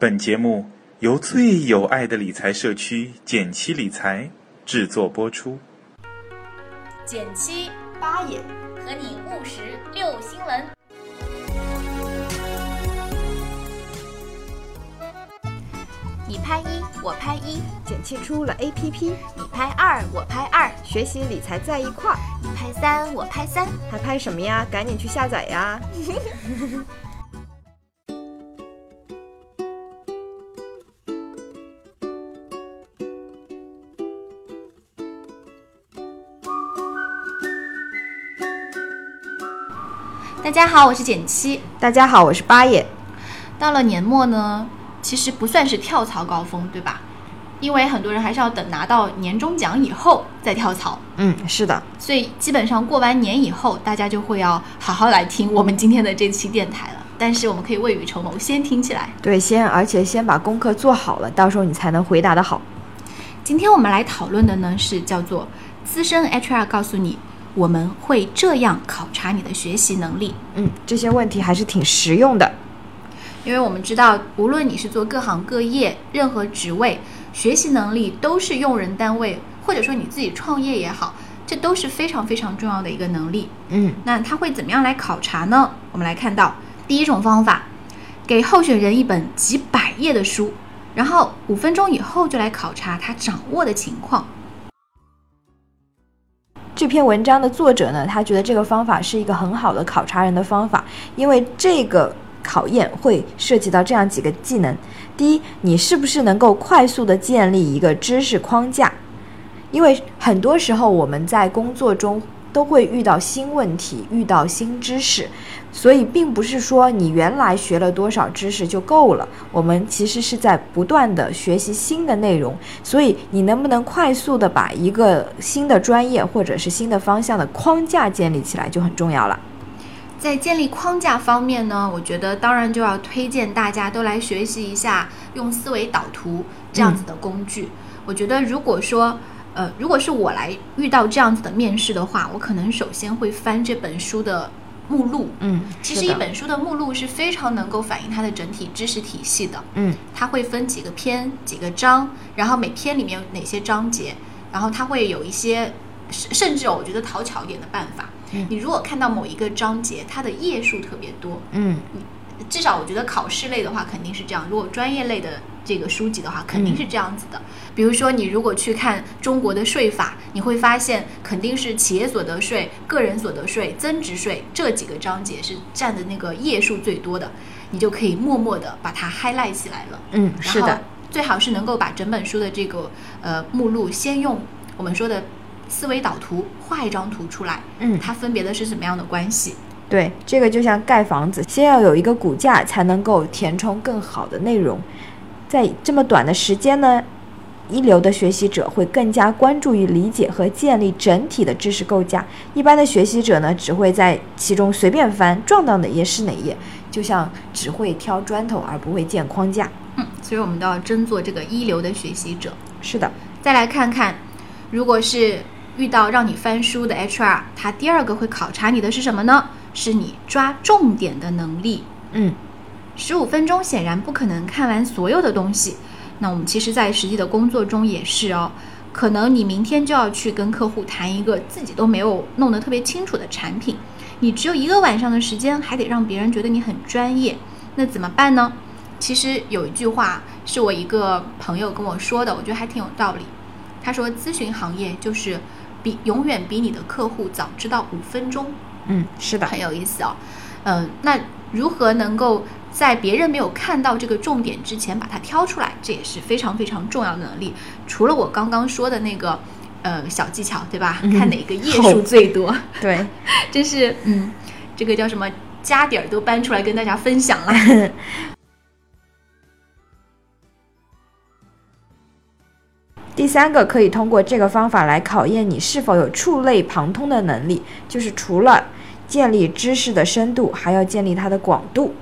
本节目由最有爱的理财社区简七理财制作播出。减七八也和你务实六新闻。你拍一，我拍一，减七出了 APP，你拍二，我拍二，学习理财在一块儿。你拍三，我拍三，还拍什么呀？赶紧去下载呀！家好，我是简七。大家好，我是八爷。到了年末呢，其实不算是跳槽高峰，对吧？因为很多人还是要等拿到年终奖以后再跳槽，嗯，是的，所以基本上过完年以后，大家就会要好好来听我们今天的这期电台了。但是我们可以未雨绸缪，先听起来。对，先而且先把功课做好了，到时候你才能回答的好。今天我们来讨论的呢是叫做资深 HR 告诉你，我们会这样考察你的学习能力。嗯，这些问题还是挺实用的。因为我们知道，无论你是做各行各业，任何职位，学习能力都是用人单位，或者说你自己创业也好，这都是非常非常重要的一个能力。嗯，那他会怎么样来考察呢？我们来看到第一种方法，给候选人一本几百页的书，然后五分钟以后就来考察他掌握的情况。这篇文章的作者呢，他觉得这个方法是一个很好的考察人的方法，因为这个。考验会涉及到这样几个技能：第一，你是不是能够快速的建立一个知识框架？因为很多时候我们在工作中都会遇到新问题，遇到新知识，所以并不是说你原来学了多少知识就够了。我们其实是在不断的学习新的内容，所以你能不能快速的把一个新的专业或者是新的方向的框架建立起来就很重要了。在建立框架方面呢，我觉得当然就要推荐大家都来学习一下用思维导图这样子的工具。我觉得如果说，呃，如果是我来遇到这样子的面试的话，我可能首先会翻这本书的目录。嗯，其实一本书的目录是非常能够反映它的整体知识体系的。嗯，它会分几个篇、几个章，然后每篇里面有哪些章节，然后它会有一些，甚至我觉得讨巧一点的办法。你如果看到某一个章节，它的页数特别多，嗯，至少我觉得考试类的话肯定是这样。如果专业类的这个书籍的话，肯定是这样子的。比如说，你如果去看中国的税法，你会发现肯定是企业所得税、个人所得税、增值税这几个章节是占的那个页数最多的，你就可以默默的把它 highlight 起来了。嗯，是的，最好是能够把整本书的这个呃目录先用我们说的。思维导图画一张图出来，嗯，它分别的是什么样的关系？对，这个就像盖房子，先要有一个骨架，才能够填充更好的内容。在这么短的时间呢，一流的学习者会更加关注于理解和建立整体的知识构架。一般的学习者呢，只会在其中随便翻，撞到哪页是哪页，就像只会挑砖头而不会建框架。嗯，所以我们都要争做这个一流的学习者。是的，再来看看，如果是。遇到让你翻书的 HR，他第二个会考察你的是什么呢？是你抓重点的能力。嗯，十五分钟显然不可能看完所有的东西。那我们其实，在实际的工作中也是哦。可能你明天就要去跟客户谈一个自己都没有弄得特别清楚的产品，你只有一个晚上的时间，还得让别人觉得你很专业，那怎么办呢？其实有一句话是我一个朋友跟我说的，我觉得还挺有道理。他说，咨询行业就是。比永远比你的客户早知道五分钟，嗯，是的，很有意思哦。嗯，那如何能够在别人没有看到这个重点之前把它挑出来，这也是非常非常重要的能力。除了我刚刚说的那个呃小技巧，对吧？看哪个页数最多，对，真是嗯，这个叫什么家底儿都搬出来跟大家分享了。第三个可以通过这个方法来考验你是否有触类旁通的能力，就是除了建立知识的深度，还要建立它的广度。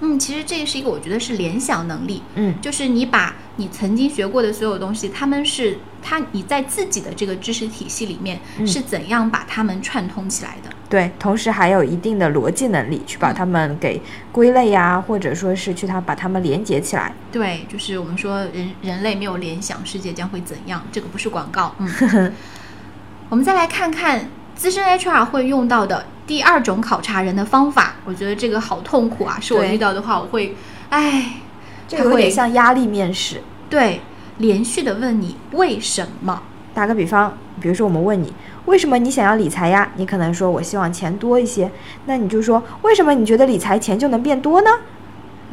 嗯，其实这也是一个我觉得是联想能力。嗯，就是你把你曾经学过的所有东西，他们是他你在自己的这个知识体系里面是怎样把它们串通起来的？对，同时还有一定的逻辑能力，去把它们给归类呀、或者说是去它把它们连接起来。对，就是我们说人人类没有联想，世界将会怎样？这个不是广告。嗯，我们再来看看资深 HR 会用到的第二种考察人的方法。我觉得这个好痛苦啊！是我遇到的话，我会，哎，这个有点像压力面试。对，连续的问你为什么。打个比方，比如说我们问你为什么你想要理财呀？你可能说我希望钱多一些，那你就说为什么你觉得理财钱就能变多呢？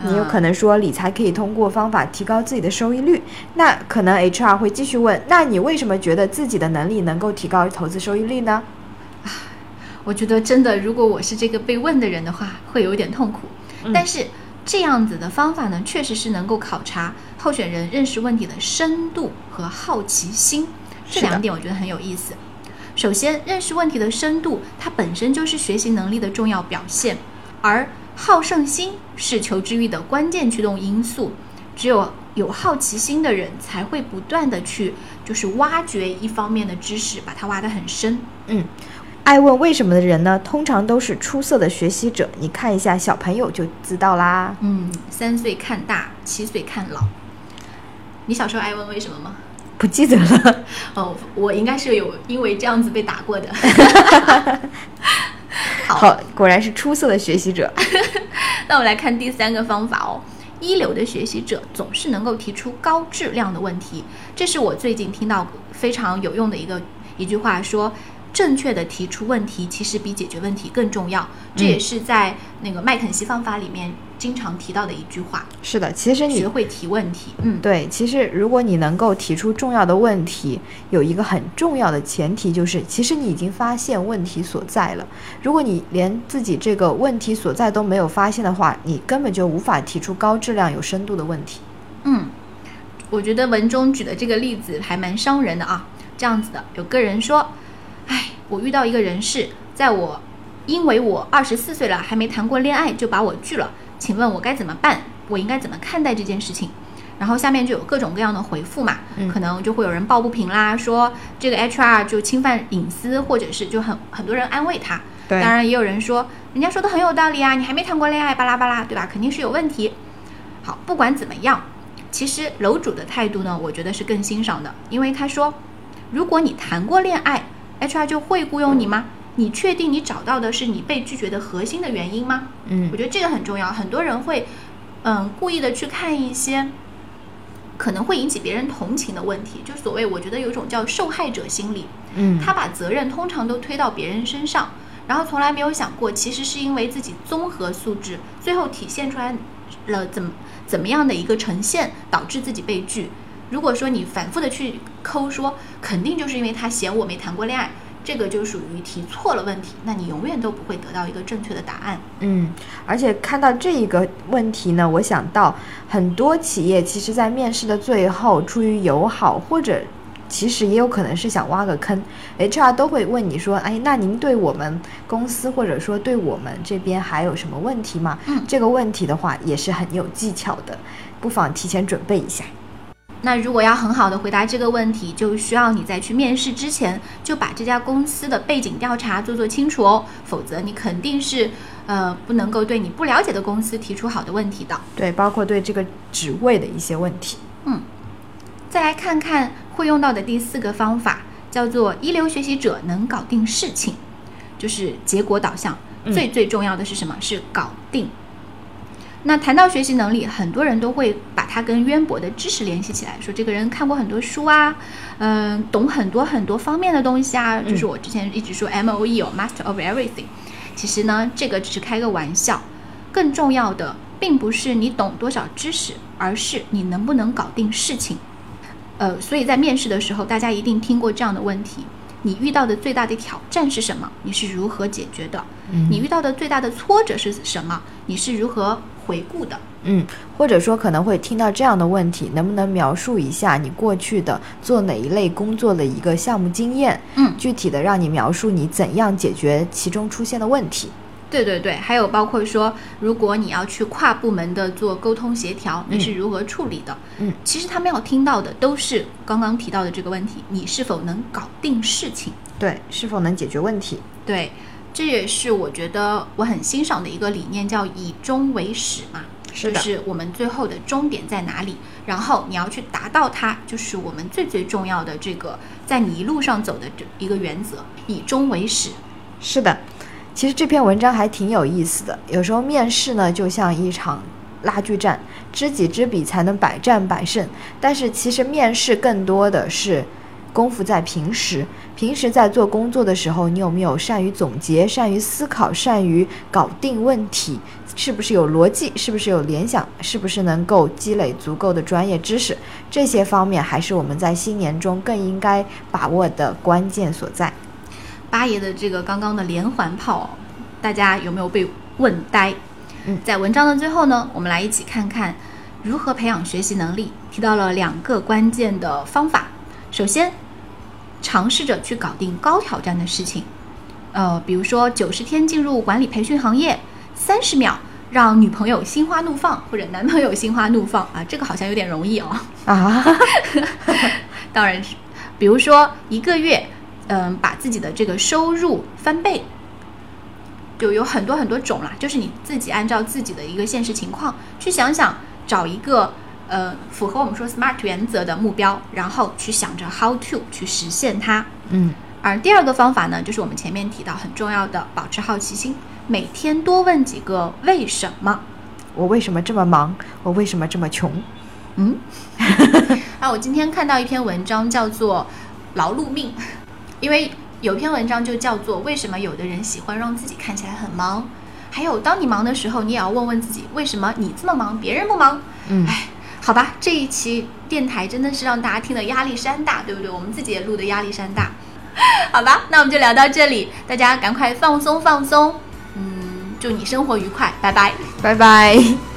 你有可能说理财可以通过方法提高自己的收益率，那可能 HR 会继续问，那你为什么觉得自己的能力能够提高投资收益率呢？我觉得真的，如果我是这个被问的人的话，会有点痛苦。但是这样子的方法呢，确实是能够考察候选人认识问题的深度和好奇心，这两点我觉得很有意思。首先，认识问题的深度，它本身就是学习能力的重要表现，而好胜心是求知欲的关键驱动因素。只有有好奇心的人，才会不断的去就是挖掘一方面的知识，把它挖得很深。嗯，爱问为什么的人呢，通常都是出色的学习者。你看一下小朋友就知道啦。嗯，三岁看大，七岁看老。你小时候爱问为什么吗？不记得了。哦，我应该是有因为这样子被打过的。好，好，果然是出色的学习者。那我们来看第三个方法哦。一流的学习者总是能够提出高质量的问题，这是我最近听到非常有用的一个一句话说。正确的提出问题，其实比解决问题更重要。这也是在那个麦肯锡方法里面经常提到的一句话：是的，其实你学会提问题。嗯，对，其实如果你能够提出重要的问题，有一个很重要的前提就是，其实你已经发现问题所在了。如果你连自己这个问题所在都没有发现的话，你根本就无法提出高质量、有深度的问题。嗯，我觉得文中举的这个例子还蛮伤人的啊。这样子的，有个人说：“哎，我遇到一个人事，在我因为我二十四岁了还没谈过恋爱就把我拒了，请问我该怎么办？我应该怎么看待这件事情？”然后下面就有各种各样的回复嘛，嗯可能就会有人抱不平啦，说这个 HR 就侵犯隐私，或者是就很很多人安慰他。对当然也有人说，人家说的很有道理啊，你还没谈过恋爱，巴拉巴拉，对吧？肯定是有问题。好，不管怎么样，其实楼主的态度呢，我觉得是更欣赏的，因为他说，如果你谈过恋爱，HR 就会雇佣你吗？你确定你找到的是你被拒绝的核心的原因吗？嗯我觉得这个很重要。很多人会，嗯，故意的去看一些可能会引起别人同情的问题，就所谓我觉得有一种叫受害者心理，嗯，他把责任通常都推到别人身上，然后从来没有想过，其实是因为自己综合素质最后体现出来了怎么怎么样的一个呈现，导致自己被拒。如果说你反复的去抠说，肯定就是因为他嫌我没谈过恋爱，这个就属于提错了问题，那你永远都不会得到一个正确的答案。嗯，而且看到这一个问题呢，我想到很多企业其实，在面试的最后，出于友好或者其实也有可能是想挖个坑，HR 都会问你说：“哎，那您对我们公司或者说对我们这边还有什么问题吗？”嗯这个问题的话也是很有技巧的，不妨提前准备一下。那如果要很好的回答这个问题，就需要你在去面试之前就把这家公司的背景调查做做清楚哦，否则你肯定是呃不能够对你不了解的公司提出好的问题的。对，包括对这个职位的一些问题。嗯再来看看会用到的第四个方法，叫做一流学习者能搞定事情，就是结果导向。嗯最最重要的是什么？是搞定。那谈到学习能力，很多人都会把它跟渊博的知识联系起来，说这个人看过很多书啊，嗯、懂很多很多方面的东西啊，就是我之前一直说 M O E 哦，Master of Everything。其实呢，这个只是开个玩笑，更重要的并不是你懂多少知识，而是你能不能搞定事情。呃，所以在面试的时候，大家一定听过这样的问题：你遇到的最大的挑战是什么？你是如何解决的？嗯你遇到的最大的挫折是什么？你是如何回顾的？嗯，或者说可能会听到这样的问题，能不能描述一下你过去的做哪一类工作的一个项目经验？嗯具体的让你描述你怎样解决其中出现的问题。对对对，还有包括说，如果你要去跨部门的做沟通协调，你是如何处理的？嗯，其实他们要听到的都是刚刚提到的这个问题：你是否能搞定事情？对，是否能解决问题？对，这也是我觉得我很欣赏的一个理念，叫以终为始嘛。是就是我们最后的终点在哪里，然后你要去达到它，就是我们最最重要的这个在你一路上走的这一个原则，以终为始。是的，其实这篇文章还挺有意思的。有时候面试呢，就像一场拉锯战，知己知彼才能百战百胜。但是其实面试更多的是功夫在平时。平时在做工作的时候，你有没有善于总结、善于思考、善于搞定问题？是不是有逻辑？是不是有联想？是不是能够积累足够的专业知识？这些方面还是我们在新年中更应该把握的关键所在。八爷的这个刚刚的连环炮，大家有没有被问呆？嗯在文章的最后呢，我们来一起看看如何培养学习能力，提到了两个关键的方法。首先，尝试着去搞定高挑战的事情，呃，比如说九十天进入管理培训行业，三十秒让女朋友心花怒放或者男朋友心花怒放啊，这个好像有点容易哦。啊，当然是，比如说一个月，嗯，把自己的这个收入翻倍，就有很多很多种啦。就是你自己按照自己的一个现实情况去想想，找一个呃符合我们说 SMART 原则的目标，然后去想着 how to 去实现它。嗯，而第二个方法呢，就是我们前面提到很重要的，保持好奇心，每天多问几个为什么。我为什么这么忙？我为什么这么穷？嗯，啊，我今天看到一篇文章，叫做“劳碌命”，因为有篇文章就叫做“为什么有的人喜欢让自己看起来很忙”，还有当你忙的时候，你也要问问自己，为什么你这么忙，别人不忙？嗯哎，好吧，这一期电台真的是让大家听的压力山大，对不对？我们自己也录的压力山大。好吧，那我们就聊到这里，大家赶快放松放松，嗯，祝你生活愉快，拜拜。拜拜。